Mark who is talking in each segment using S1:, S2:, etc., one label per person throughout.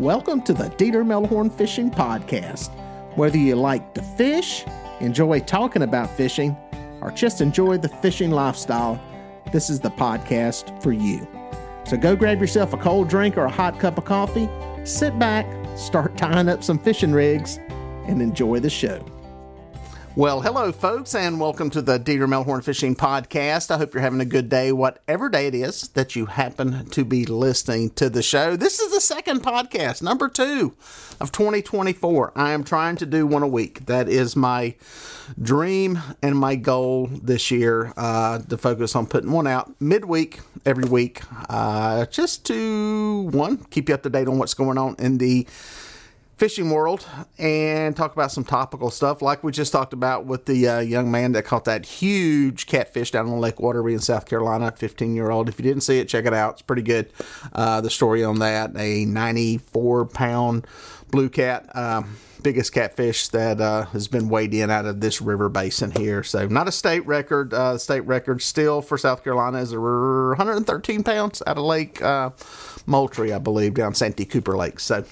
S1: Welcome to the Dieter Melhorn Fishing Podcast. Whether you like to fish, enjoy talking about fishing, or just enjoy the fishing lifestyle, this is the podcast for you. So go grab yourself a cold drink or a hot cup of coffee, sit back, start tying up some fishing rigs, and enjoy the show. Well, hello, folks, and welcome to the Dieter Melhorn Fishing Podcast. I hope you're having a good day, whatever day it is that you happen to be listening to the show. This is the second podcast, number two of 2024. I am trying to do one a week. That is my dream and my goal this year uh, to focus on putting one out midweek every week, uh, just to one keep you up to date on what's going on in the fishing world and talk about some topical stuff like we just talked about with the uh, young man that caught that huge catfish down on Lake Wateree in South Carolina, 15 year old. If you didn't see it, check it out. It's pretty good. Uh, the story on that a 94 pound blue cat. Um, biggest catfish that uh, has been weighed in out of this river basin here. So not a state record. Uh, state record still for South Carolina is 113 pounds out of Lake uh, Moultrie, I believe, down Santee Cooper Lake. So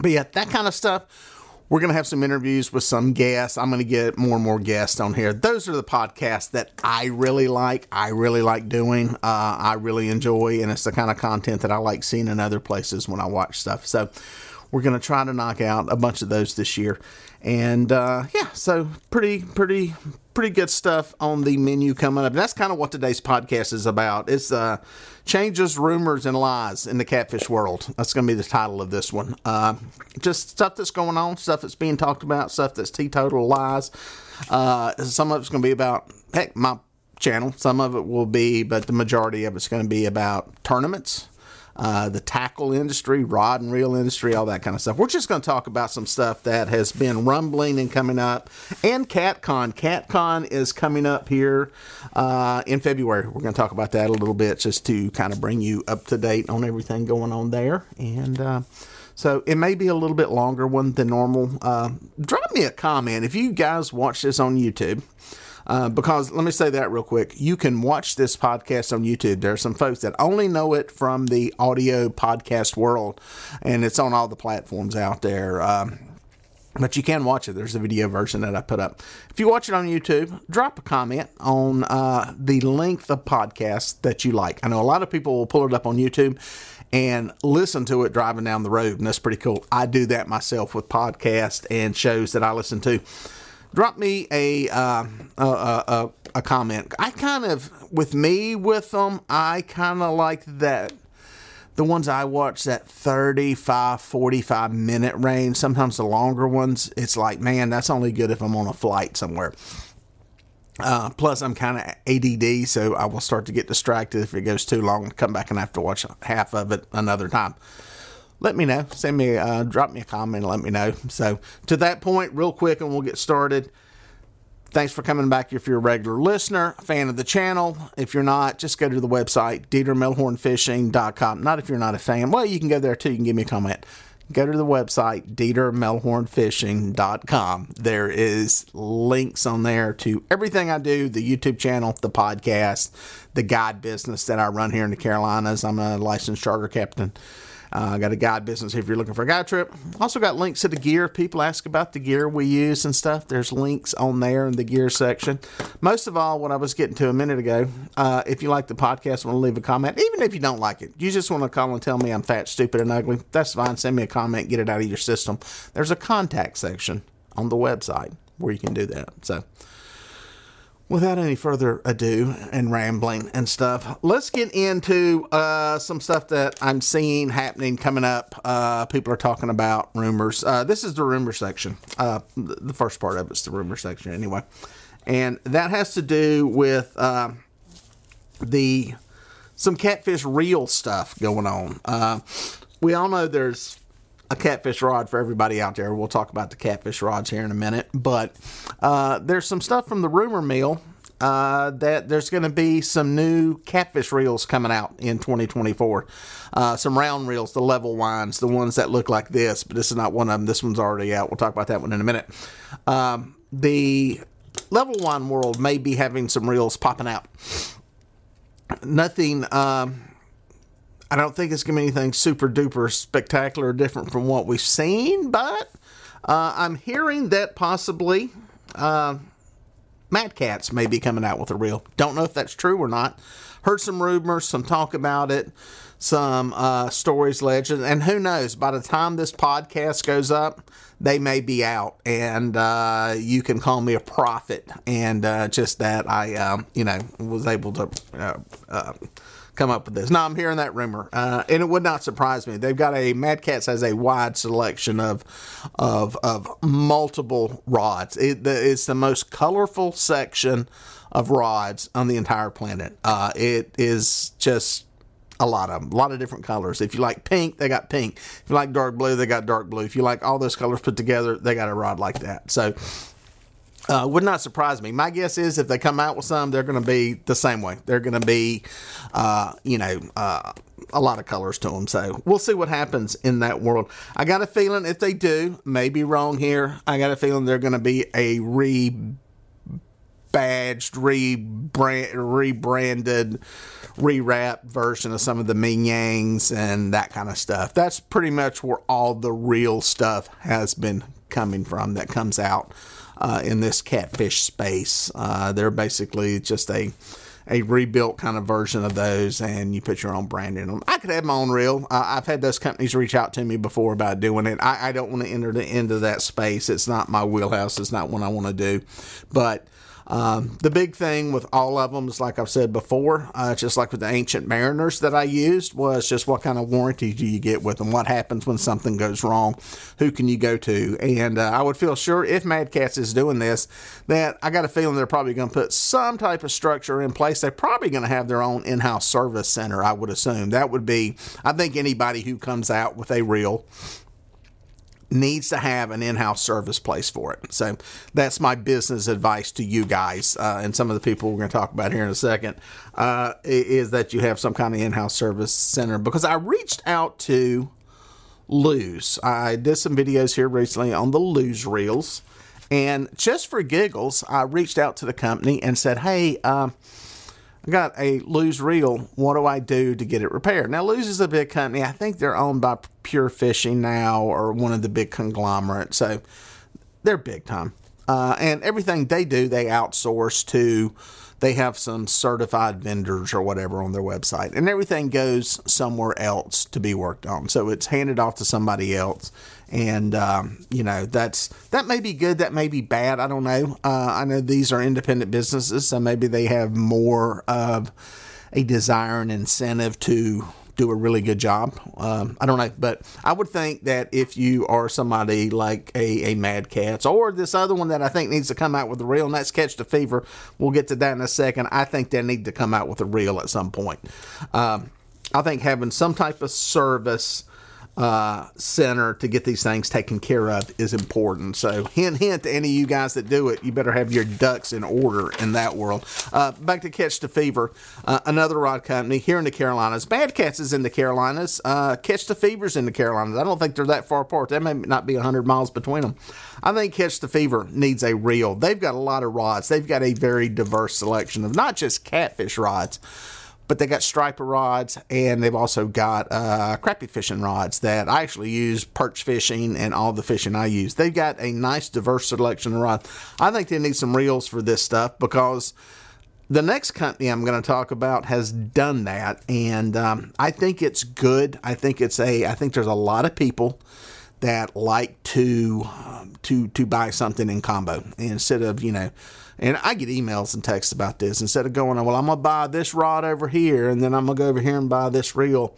S1: but yeah, that kind of stuff. We're going to have some interviews with some guests. I'm going to get more and more guests on here. Those are the podcasts that I really like. I really like doing. Uh, I really enjoy, and it's the kind of content that I like seeing in other places when I watch stuff. So we're going to try to knock out a bunch of those this year. And uh, yeah, so pretty, pretty, pretty good stuff on the menu coming up. That's kind of what today's podcast is about. It's uh, changes, rumors, and lies in the catfish world. That's going to be the title of this one. Uh, just stuff that's going on, stuff that's being talked about, stuff that's teetotal lies. Uh, some of it's going to be about heck my channel. Some of it will be, but the majority of it's going to be about tournaments uh, the tackle industry, rod and reel industry, all that kind of stuff. We're just going to talk about some stuff that has been rumbling and coming up. And CatCon. CatCon is coming up here uh, in February. We're going to talk about that a little bit just to kind of bring you up to date on everything going on there. And uh, so it may be a little bit longer one than normal. Uh, drop me a comment if you guys watch this on YouTube. Uh, because let me say that real quick. You can watch this podcast on YouTube. There are some folks that only know it from the audio podcast world, and it's on all the platforms out there. Um, but you can watch it. There's a video version that I put up. If you watch it on YouTube, drop a comment on uh, the length of podcast that you like. I know a lot of people will pull it up on YouTube and listen to it driving down the road, and that's pretty cool. I do that myself with podcasts and shows that I listen to drop me a, uh, a, a, a comment. I kind of, with me with them, I kind of like that. The ones I watch that 35, 45 minute range, sometimes the longer ones, it's like, man, that's only good if I'm on a flight somewhere. Uh, plus, I'm kind of ADD, so I will start to get distracted if it goes too long. Come back and have to watch half of it another time let me know. Send me, uh, drop me a comment, let me know. So, to that point, real quick, and we'll get started. Thanks for coming back if you're a regular listener, fan of the channel. If you're not, just go to the website, DieterMelhornFishing.com. Not if you're not a fan. Well, you can go there too. You can give me a comment. Go to the website, DieterMelhornFishing.com. There is links on there to everything I do, the YouTube channel, the podcast, the guide business that I run here in the Carolinas. I'm a licensed charter captain uh, I got a guide business if you're looking for a guide trip. Also got links to the gear. People ask about the gear we use and stuff. There's links on there in the gear section. Most of all, what I was getting to a minute ago, uh, if you like the podcast, want to leave a comment, even if you don't like it, you just want to call and tell me I'm fat, stupid, and ugly. That's fine. Send me a comment, get it out of your system. There's a contact section on the website where you can do that. So without any further ado and rambling and stuff, let's get into uh, some stuff that I'm seeing happening coming up. Uh, people are talking about rumors. Uh, this is the rumor section. Uh, the first part of it's the rumor section, anyway. And that has to do with uh, the some catfish reel stuff going on. Uh, we all know there's a catfish rod for everybody out there. We'll talk about the catfish rods here in a minute. But uh, there's some stuff from the rumor mill uh, that there's going to be some new catfish reels coming out in 2024. Uh, some round reels, the level winds, the ones that look like this, but this is not one of them. This one's already out. We'll talk about that one in a minute. Um, the level wind world may be having some reels popping out. Nothing. Um, I don't think it's going to be anything super duper spectacular or different from what we've seen, but uh, I'm hearing that possibly uh, Mad Cats may be coming out with a reel. Don't know if that's true or not. Heard some rumors, some talk about it, some uh, stories, legends, and who knows? By the time this podcast goes up, they may be out, and uh, you can call me a prophet. And uh, just that I, um, you know, was able to uh, uh, come up with this. Now I'm hearing that rumor, uh, and it would not surprise me. They've got a Mad Catz has a wide selection of of of multiple rods. It, it's the most colorful section of rods on the entire planet. Uh, it is just a lot of them, a lot of different colors. If you like pink, they got pink. If you like dark blue, they got dark blue. If you like all those colors put together, they got a rod like that. So uh, would not surprise me. My guess is if they come out with some, they're going to be the same way. They're going to be, uh, you know, uh, a lot of colors to them. So we'll see what happens in that world. I got a feeling if they do, maybe wrong here. I got a feeling they're going to be a rebadged, rebrand, rebranded, rewrapped version of some of the Ming Yangs and that kind of stuff. That's pretty much where all the reel stuff has been coming from that comes out uh, in this catfish space. Uh, they're basically just a a rebuilt kind of version of those, and you put your own brand in them. I could have my own reel. Uh, I've had those companies reach out to me before about doing it. I, I don't want to enter the, into that space. It's not my wheelhouse. It's not what I want to do. But um, the big thing with all of them is, like I've said before, uh, just like with the Ancient Mariners that I used, was just what kind of warranty do you get with them? What happens when something goes wrong? Who can you go to? And uh, I would feel sure if Mad Catz is doing this, that I got a feeling they're probably going to put some type of structure in place. They're probably going to have their own in house service center, I would assume. That would be, I think, anybody who comes out with a reel needs to have an in-house service place for it. So that's my business advice to you guys uh, and some of the people we're going to talk about here in a second uh, is that you have some kind of in-house service center because I reached out to Lew's. I did some videos here recently on the Lew's reels and just for giggles, I reached out to the company and said, "Hey, um, I got a Lew's reel. What do I do to get it repaired? Now, Lew's is a big company. I think they're owned by Pure Fishing now or one of the big conglomerates. So they're big time. Uh, and everything they do, they outsource to, they have some certified vendors or whatever on their website. And everything goes somewhere else to be worked on. So it's handed off to somebody else and um, you know that's that may be good that may be bad i don't know. Uh, i know these are independent businesses so maybe they have more of a desire and incentive to do a really good job. Um, i don't know but i would think that if you are somebody like a, a mad catz or this other one that i think needs to come out with a reel and that's catch the fever. We'll get to that in a second. I think they need to come out with a reel at some point. Um, i think having some type of service uh, center to get these things taken care of is important. So, hint, hint to any of you guys that do it, you better have your ducks in order in that world. Uh, back to Catch the Fever, uh, another rod company here in the Carolinas. Mad Catz is in the Carolinas. Uh, Catch the Fever's in the Carolinas. I don't think they're that far apart. That may not be 100 miles between them. I think Catch the Fever needs a reel. They've got a lot of rods. They've got a very diverse selection of not just catfish rods but they got striper rods and they've also got uh, crappie fishing rods that I actually use perch fishing and all the fishing I use. They've got a nice diverse selection of rods. I think they need some reels for this stuff because the next company I'm going to talk about has done that, and um, I think it's good. I think it's a. I think there's a lot of people that like to um, to to buy something in combo instead of you know and I get emails and texts about this instead of going, well, I'm to buy this rod over here and then I'm to go over here and buy this reel.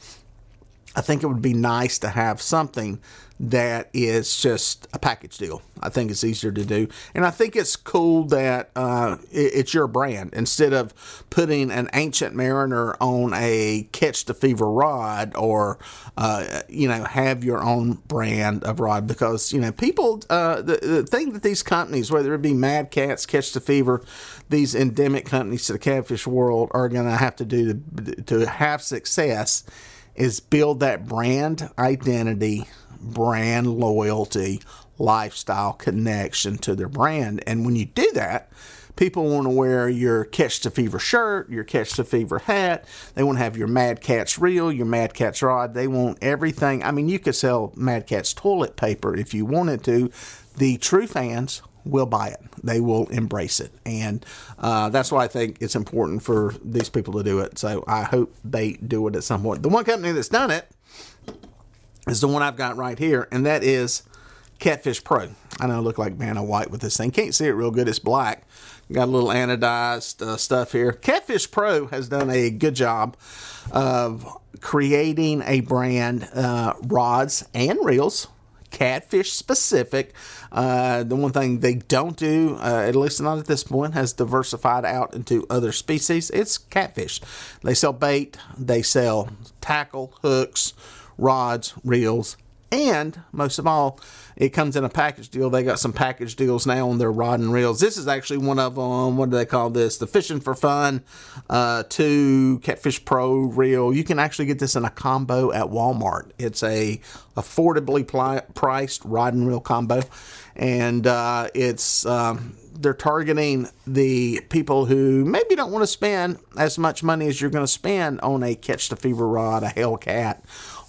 S1: I think it would be nice to have something that is just a package deal. I think it's easier to do. And I think it's cool that uh, it, it's your brand instead of putting an ancient mariner on a catch the fever rod or, uh, you know, have your own brand of rod because, you know, people, uh, the, the thing that these companies, whether it be Mad Catz, Catch the Fever, these endemic companies to the catfish world are going to have to do to, to have success is build that brand identity brand loyalty, lifestyle connection to their brand. And when you do that, People want to wear your Catch the Fever shirt, your Catch the Fever hat. They want to have your Mad Catz reel, your Mad Catz rod. They want everything. I mean, you could sell Mad Catz toilet paper if you wanted to. The true fans will buy it. They will embrace it, and uh, that's why I think it's important for these people to do it. So I hope they do it at some point. The one company that's done it is the one I've got right here, and that is Catfish Pro. I know I look like Vanna White with this thing. Can't see it real good. It's black. Got a little anodized uh, stuff here. Catfish Pro has done a good job of creating a brand, uh, rods and reels catfish specific. Uh, the one thing they don't do, uh, at least not at this point, has diversified out into other species. It's catfish. They sell bait, they sell tackle, hooks, rods, reels, and most of all, it comes in a package deal. They got some package deals now on their rod and reels. This is actually one of them. What do they call this? The Fishing for Fun uh, 2 Catfish Pro reel. You can actually get this in a combo at Walmart. It's a affordably pli- priced rod and reel combo, and uh, it's. Um, they're targeting the people who maybe don't want to spend as much money as you're going to spend on a catch the fever rod, a Hellcat,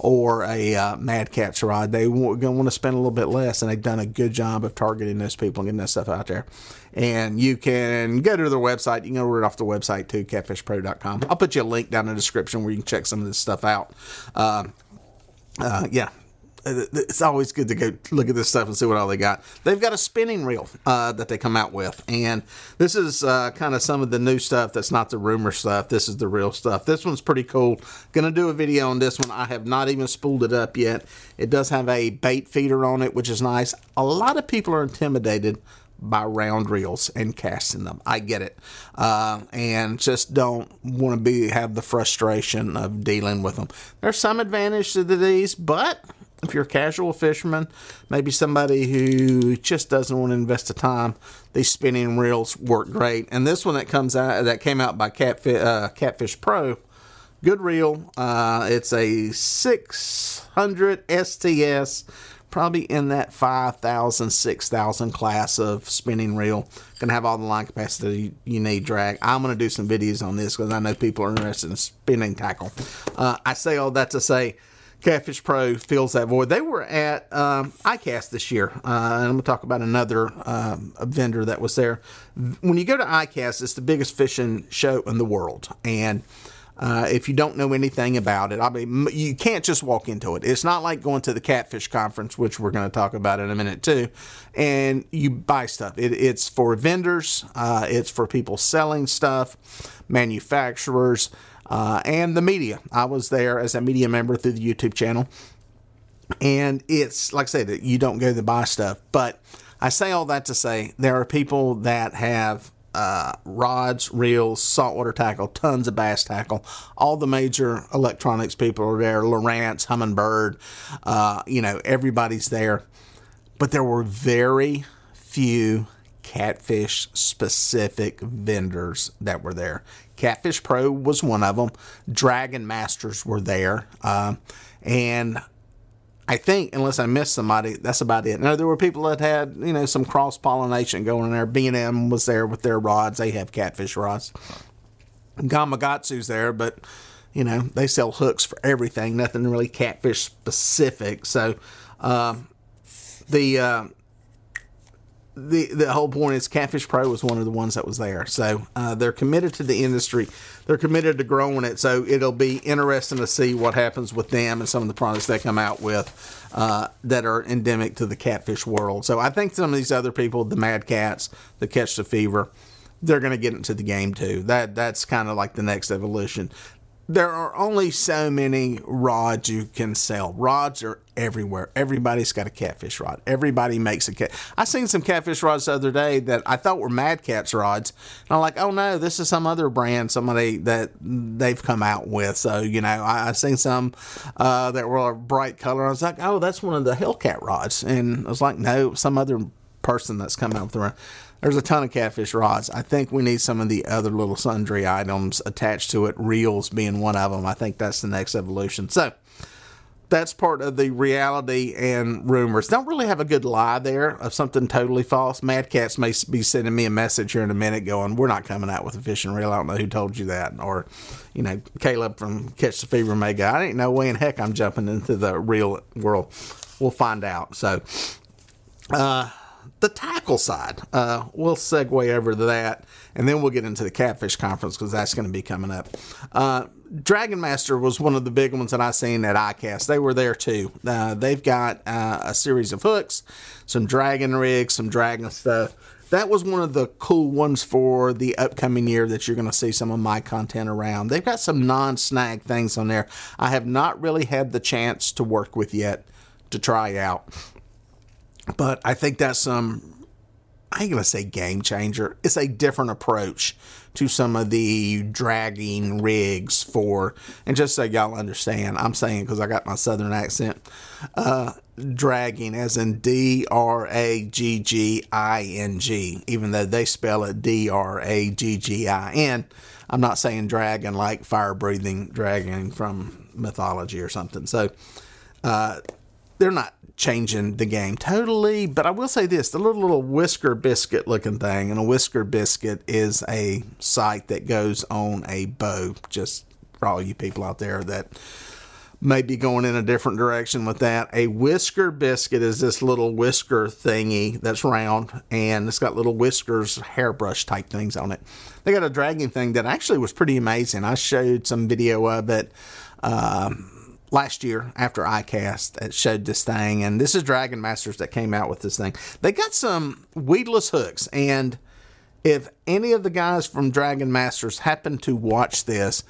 S1: or a uh, Mad Catz rod. They going to want to spend a little bit less, and they've done a good job of targeting those people and getting that stuff out there. And you can go to their website. You can order it off the website too, catfishpro.com. I'll put you a link down in the description where you can check some of this stuff out. Uh, uh, yeah, it's always good to go look at this stuff and see what all they got. They've got a spinning reel uh, that they come out with, and this is uh, kind of some of the new stuff that's not the rumor stuff. This is the real stuff. This one's pretty cool. Gonna do a video on this one. I have not even spooled it up yet. It does have a bait feeder on it, which is nice. A lot of people are intimidated by round reels and casting them. I get it, uh, and just don't want to be have the frustration of dealing with them. There's some advantage to these, but if you're a casual fisherman, maybe somebody who just doesn't want to invest the time, these spinning reels work great. And this one that comes out that came out by Catfish, uh, Catfish Pro, good reel. Uh, it's a 600 STS, probably in that 5,000, 6,000 class of spinning reel. Gonna have all the line capacity you need drag. I'm gonna do some videos on this because I know people are interested in spinning tackle. Uh, I say all that to say Catfish Pro fills that void. They were at um, ICAST this year, uh, and I'm going to talk about another um, vendor that was there. When you go to ICAST, it's the biggest fishing show in the world, and uh, if you don't know anything about it, I mean, you can't just walk into it. It's not like going to the Catfish Conference, which we're going to talk about in a minute too, and you buy stuff. It, it's for vendors, uh, it's for people selling stuff, manufacturers uh, and the media. I was there as a media member through the YouTube channel. And it's, like I said, you don't go to buy stuff. But I say all that to say there are people that have uh, rods, reels, saltwater tackle, tons of bass tackle. All the major electronics people are there. Lowrance, Humminbird, uh, you know, everybody's there. But there were very few catfish specific vendors that were there. Catfish Pro was one of them. Dragon Masters were there. Uh, and I think, unless I missed somebody, that's about it. Now, there were people that had, you know, some cross pollination going in there. B&M was there with their rods. They have catfish rods. Gamakatsu's there, but, you know, they sell hooks for everything. Nothing really catfish specific. So, uh, the... Uh, the the whole point is Catfish Pro was one of the ones that was there. So uh, they're committed to the industry. They're committed to growing it. So it'll be interesting to see what happens with them and some of the products they come out with uh, that are endemic to the catfish world. So I think some of these other people, the Mad Catz, the Catch the Fever, they're going to get into the game too. That that's kind of like the next evolution there are only so many rods you can sell. Rods are everywhere. Everybody's got a catfish rod. Everybody makes a cat. I seen some catfish rods the other day that I thought were Mad Catz rods. And I'm like, oh no, this is some other brand, somebody that they've come out with. So you know, I, I seen some uh, that were a bright color. I was like, oh, that's one of the Hellcat rods. And I was like, no, some other person that's come out with the there's a ton of catfish rods. I think we need some of the other little sundry items attached to it, reels being one of them. I think that's the next evolution. So, that's part of the reality and rumors. Don't really have a good lie there of something totally false. Mad Catz may be sending me a message here in a minute going, We're not coming out with a fishing reel. I don't know who told you that. Or, you know, Caleb from Catch the Fever may go, I ain't no way in heck I'm jumping into the reel world. We'll find out. So, uh, the tackle side, uh, we'll segue over to that and then we'll get into the catfish conference because that's going to be coming up. Uh, Dragon Master was one of the big ones that I seen at ICAST. They were there too. Uh, they've got uh, a series of hooks, some dragon rigs, some dragon stuff. That was one of the cool ones for the upcoming year that you're going to see some of my content around. They've got some non snag things on there I have not really had the chance to work with yet to try out. But I think that's some I ain't gonna say game changer. It's a different approach to some of the dragging rigs for, and just so y'all understand, I'm saying because I got my southern accent, uh, dragging as in D R A G G I N G, even though they spell it D R A G G I N. I'm not saying dragon like fire breathing dragon from mythology or something. So, uh, they're not changing the game totally. But I will say this the little, little whisker biscuit looking thing, and a whisker biscuit is a sight that goes on a bow, just for all you people out there that may be going in a different direction with that. A whisker biscuit is this little whisker thingy that's round and it's got little whiskers, hairbrush type things on it. They got a dragging thing that actually was pretty amazing. I showed some video of it. Um, last year after ICAST that uh, showed this thing, and this is Dragon Masters that came out with this thing. They got some weedless hooks, and if any of the guys from Dragon Masters happen to watch this,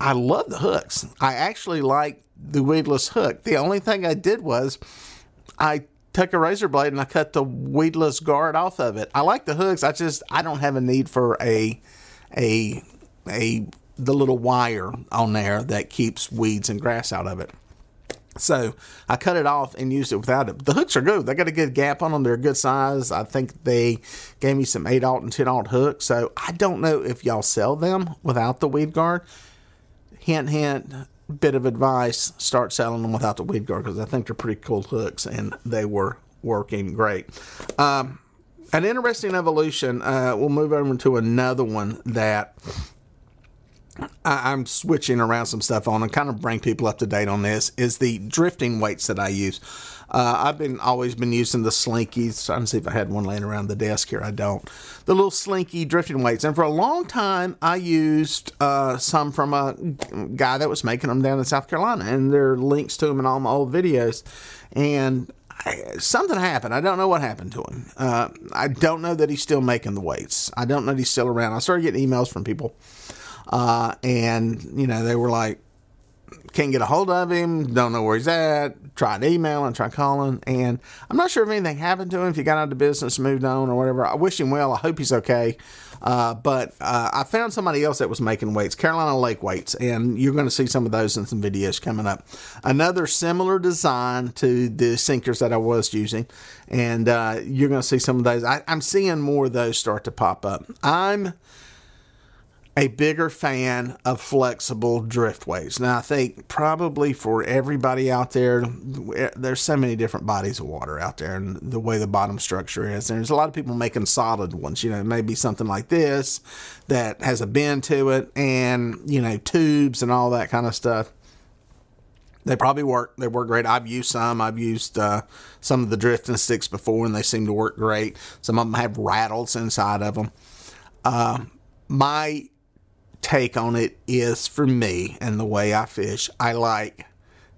S1: I love the hooks. I actually like the weedless hook. The only thing I did was I took a razor blade and I cut the weedless guard off of it. I like the hooks. I just I don't have a need for a a a the little wire on there that keeps weeds and grass out of it. So I cut it off and used it without it. The hooks are good. They got a good gap on them. They're a good size. I think they gave me some 8 aught and 10 aught hooks. So I don't know if y'all sell them without the weed guard. Hint, hint, bit of advice start selling them without the weed guard because I think they're pretty cool hooks and they were working great. Um, an interesting evolution. Uh, we'll move over to another one that I, am switching around some stuff on and kind of bring people up to date on this is the drifting weights that I use. Uh, I've been always been using the slinkies. To see if I had one laying around the desk here. I don't. The little slinky drifting weights, and for a long time I used uh, some from a guy that was making them down in South Carolina, and there are links to them in all my old videos. And I, something happened. I don't know what happened to him. Uh, I don't know that he's still making the weights. I don't know that he's still around. I started getting emails from people uh, and, you know, they were like, can't get a hold of him, don't know where he's at, tried emailing, tried calling, and I'm not sure if anything happened to him, if he got out of business, moved on, or whatever. I wish him well. I hope he's okay. Uh, but uh, I found somebody else that was making weights, Carolina Lake weights, and you're going to see some of those in some videos coming up. Another similar design to the sinkers that I was using, and uh, you're going to see some of those. I, I'm seeing more of those start to pop up. I'm a bigger fan of flexible drift weights. Now, I think probably for everybody out there, there's so many different bodies of water out there and the way the bottom structure is. There's a lot of people making solid ones, you know, maybe something like this that has a bend to it and, you know, tubes and all that kind of stuff. They probably work. They work great. I've used some. I've used uh, some of the drifting sticks before, and they seem to work great. Some of them have rattles inside of them. Uh, my take on it is for me and the way I fish, I like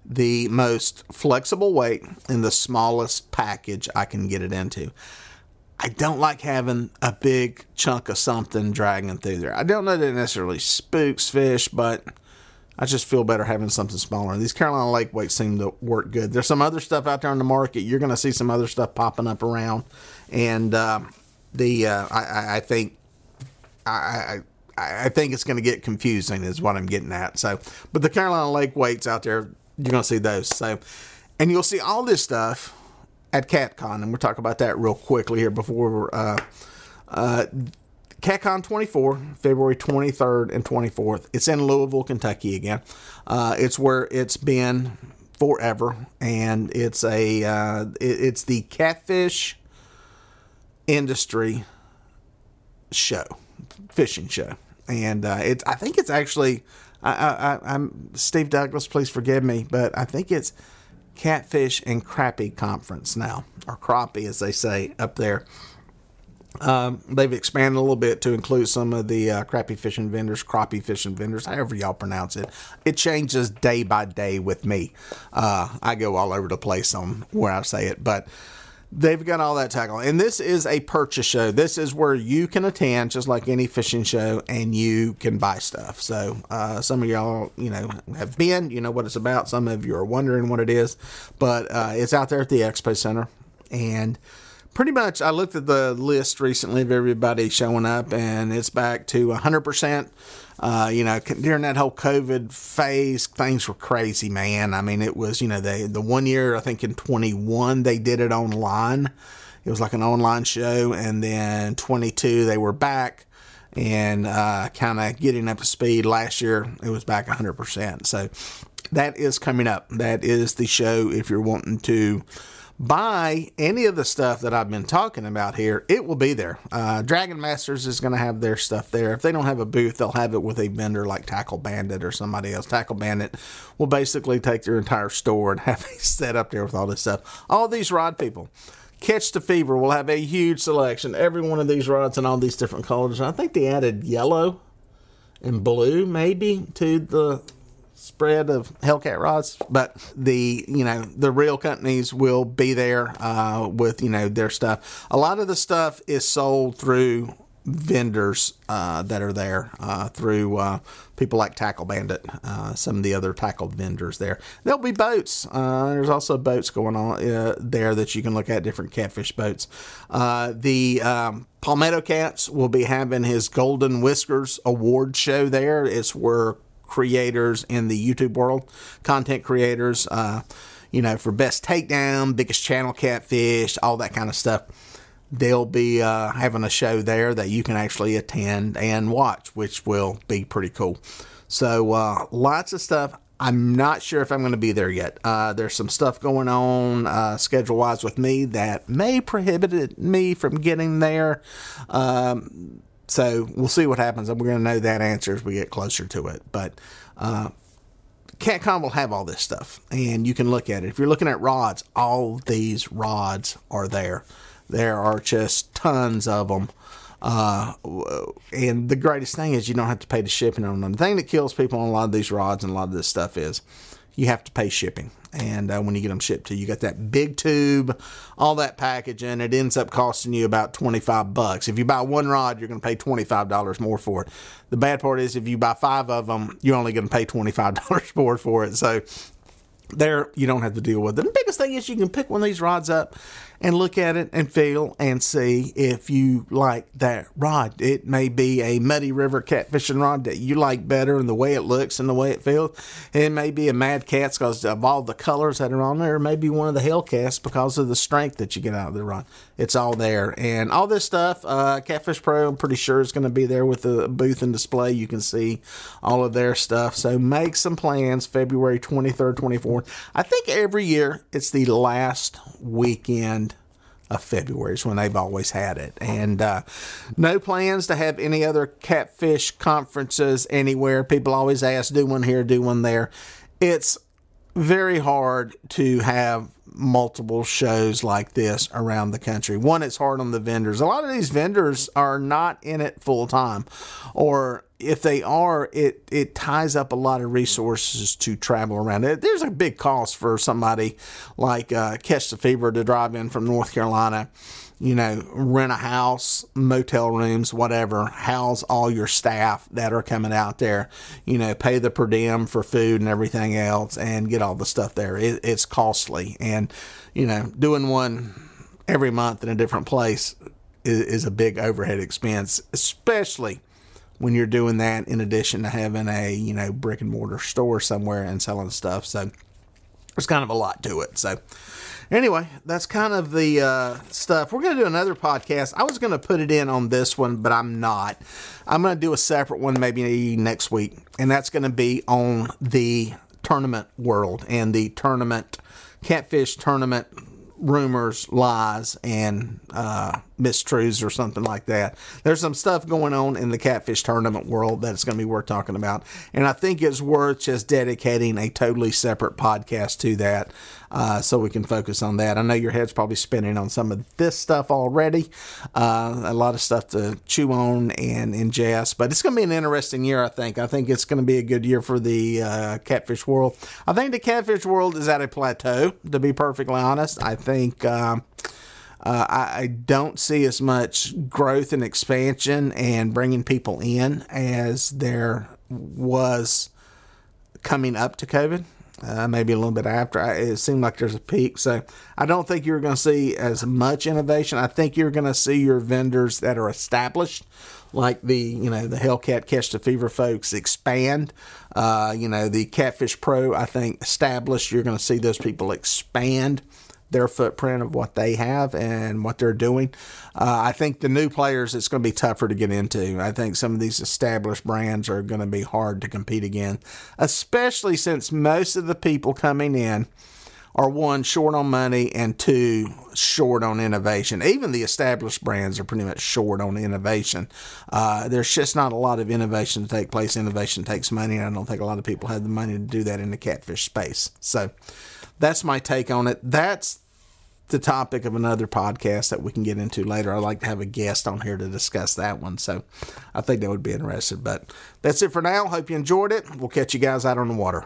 S1: the most flexible weight in the smallest package I can get it into. I don't like having a big chunk of something dragging through there. I don't know that it necessarily spooks fish, but I just feel better having something smaller. These Carolina Lake weights seem to work good. There's some other stuff out there on the market. You're going to see some other stuff popping up around, and uh, the uh, I, I, think I, I I think it's going to get confusing, is what I'm getting at. So, but the Carolina Lake weights out there, you're going to see those. So, and you'll see all this stuff at CatCon, and we'll talk about that real quickly here before uh, uh, CatCon 24, February 23rd and 24th. It's in Louisville, Kentucky again. Uh, it's where it's been forever, and it's a uh, it, it's the catfish industry show, fishing show, and uh, it's I think it's actually I, I, I'm Steve Douglas. Please forgive me, but I think it's Catfish and Crappie Conference now, or Crappie as they say up there. Um, they've expanded a little bit to include some of the uh, crappie fishing vendors, crappie fishing vendors, however y'all pronounce it. It changes day by day with me. Uh, I go all over the place on where I say it, but they've got all that tackle. And this is a purchase show. This is where you can attend, just like any fishing show, and you can buy stuff. So uh, some of y'all, you know, have been, you know what it's about. Some of you are wondering what it is, but uh, it's out there at the Expo Center, and pretty much I looked at the list recently of everybody showing up, and it's back to 100%. Uh, you know, during that whole COVID phase, things were crazy, man. I mean, it was, you know, they, the one year, I think in 21, they did it online. It was like an online show. And then 22, they were back and uh, kind of getting up to speed. Last year, it was back 100%. So that is coming up. That is the show if you're wanting to buy any of the stuff that I've been talking about here, it will be there. Uh, Dragon Masters is going to have their stuff there. If they don't have a booth, they'll have it with a vendor like Tackle Bandit or somebody else. Tackle Bandit will basically take their entire store and have it set up there with all this stuff. All these rod people. Catch the Fever will have a huge selection. Every one of these rods in all these different colors. I think they added yellow and blue maybe to the spread of Hellcat rods, but the you know the real companies will be there uh, with you know their stuff. A lot of the stuff is sold through vendors uh, that are there uh, through uh, people like Tackle Bandit, uh, some of the other tackle vendors there. There'll be boats. Uh, there's also boats going on uh, there that you can look at, different catfish boats. the um, Palmetto Cats will be having his Golden Whiskers Award show there. It's where creators in the YouTube world, content creators, uh, you know, for best takedown, biggest channel catfish, all that kind of stuff. They'll be uh, having a show there that you can actually attend and watch, which will be pretty cool. So, uh, lots of stuff. I'm not sure if I'm going to be there yet. Uh, there's some stuff going on uh, schedule wise with me that may prohibit me from getting there. Um, so we'll see what happens, and we're going to know that answer as we get closer to it. But uh, CatCon will have all this stuff, and you can look at it. If you're looking at rods, all these rods are there. There are just tons of them. Uh, and the greatest thing is you don't have to pay the shipping on them. The thing that kills people on a lot of these rods and a lot of this stuff is you have to pay shipping. And uh, when you get them shipped to you got that big tube all that packaging it ends up costing you about 25 bucks. If you buy one rod you're going to pay $25 more for it. The bad part is if you buy five of them you're only going to pay $25 more for it. So there you don't have to deal with it. The biggest thing is you can pick one of these rods up and look at it and feel and see if you like that rod. It may be a Muddy River catfishing rod that you like better and the way it looks and the way it feels. It may be a Mad Catz because of all the colors that are on there. It may be one of the Hellcats because of the strength that you get out of the rod. It's all there. And all this stuff, uh, Catfish Pro, I'm pretty sure is going to be there with the booth and display. You can see all of their stuff. So make some plans February 23rd, 24th. I think every year it's the last weekend of February is when they've always had it. And uh, no plans to have any other catfish conferences anywhere. People always ask, do one here, do one there. It's very hard to have multiple shows like this around the country. One, it's hard on the vendors. A lot of these vendors are not in it full time, or if they are, it it ties up a lot of resources to travel around. There's a big cost for somebody like uh, Catch the Fever to drive in from North Carolina you know, rent a house, motel rooms, whatever, house all your staff that are coming out there, you know, pay the per diem for food and everything else and get all the stuff there. It, it's costly. And, you know, doing one every month in a different place is, is a big overhead expense, especially when you're doing that in addition to having a, you know, brick and mortar store somewhere and selling stuff. So there's kind of a lot to it. So, Anyway, that's kind of the uh, stuff. We're to do another podcast. I was to put it in on this one, but I'm not. I'm to do a separate one maybe next week, and that's to be on the tournament world and the tournament catfish tournament rumors, lies, and uh, mistruths or something like that. There's some stuff going on in the catfish tournament world that's going to be worth talking about. And I think it's worth just dedicating a totally separate podcast to that uh, so we can focus on that. I know your head's probably spinning on some of this stuff already, uh, a lot of stuff to chew on and ingest, but it's going to be an interesting year, I think. I think it's going to be a good year for the uh, catfish world. I think the catfish world is at a plateau, to be perfectly honest. I think. Um, uh, I, I, don't see as much growth and expansion and bringing people in as there was coming up to COVID. Uh, maybe a little bit after. I, it seemed like there's a peak. So I don't think you're going to see as much innovation. I think you're going to see your vendors that are established, like the you know the Hellcat Catch the Fever folks, expand. Uh, you know the Catfish Pro. I think established. You're going to see those people expand their footprint of what they have and what they're doing. Uh, I think the new players, it's going to be tougher to get into. I think some of these established brands are going to be hard to compete again, especially since most of the people coming in are one short on money and two short on innovation. Even the established brands are pretty much short on innovation. Uh, there's just not a lot of innovation to take place. Innovation takes money, and I don't think a lot of people have the money to do that in the catfish space. So that's my take on it. That's the topic of another podcast that we can get into later. I'd like to have a guest on here to discuss that one. So I think that would be interesting. But that's it for now. Hope you enjoyed it. We'll catch you guys out on the water.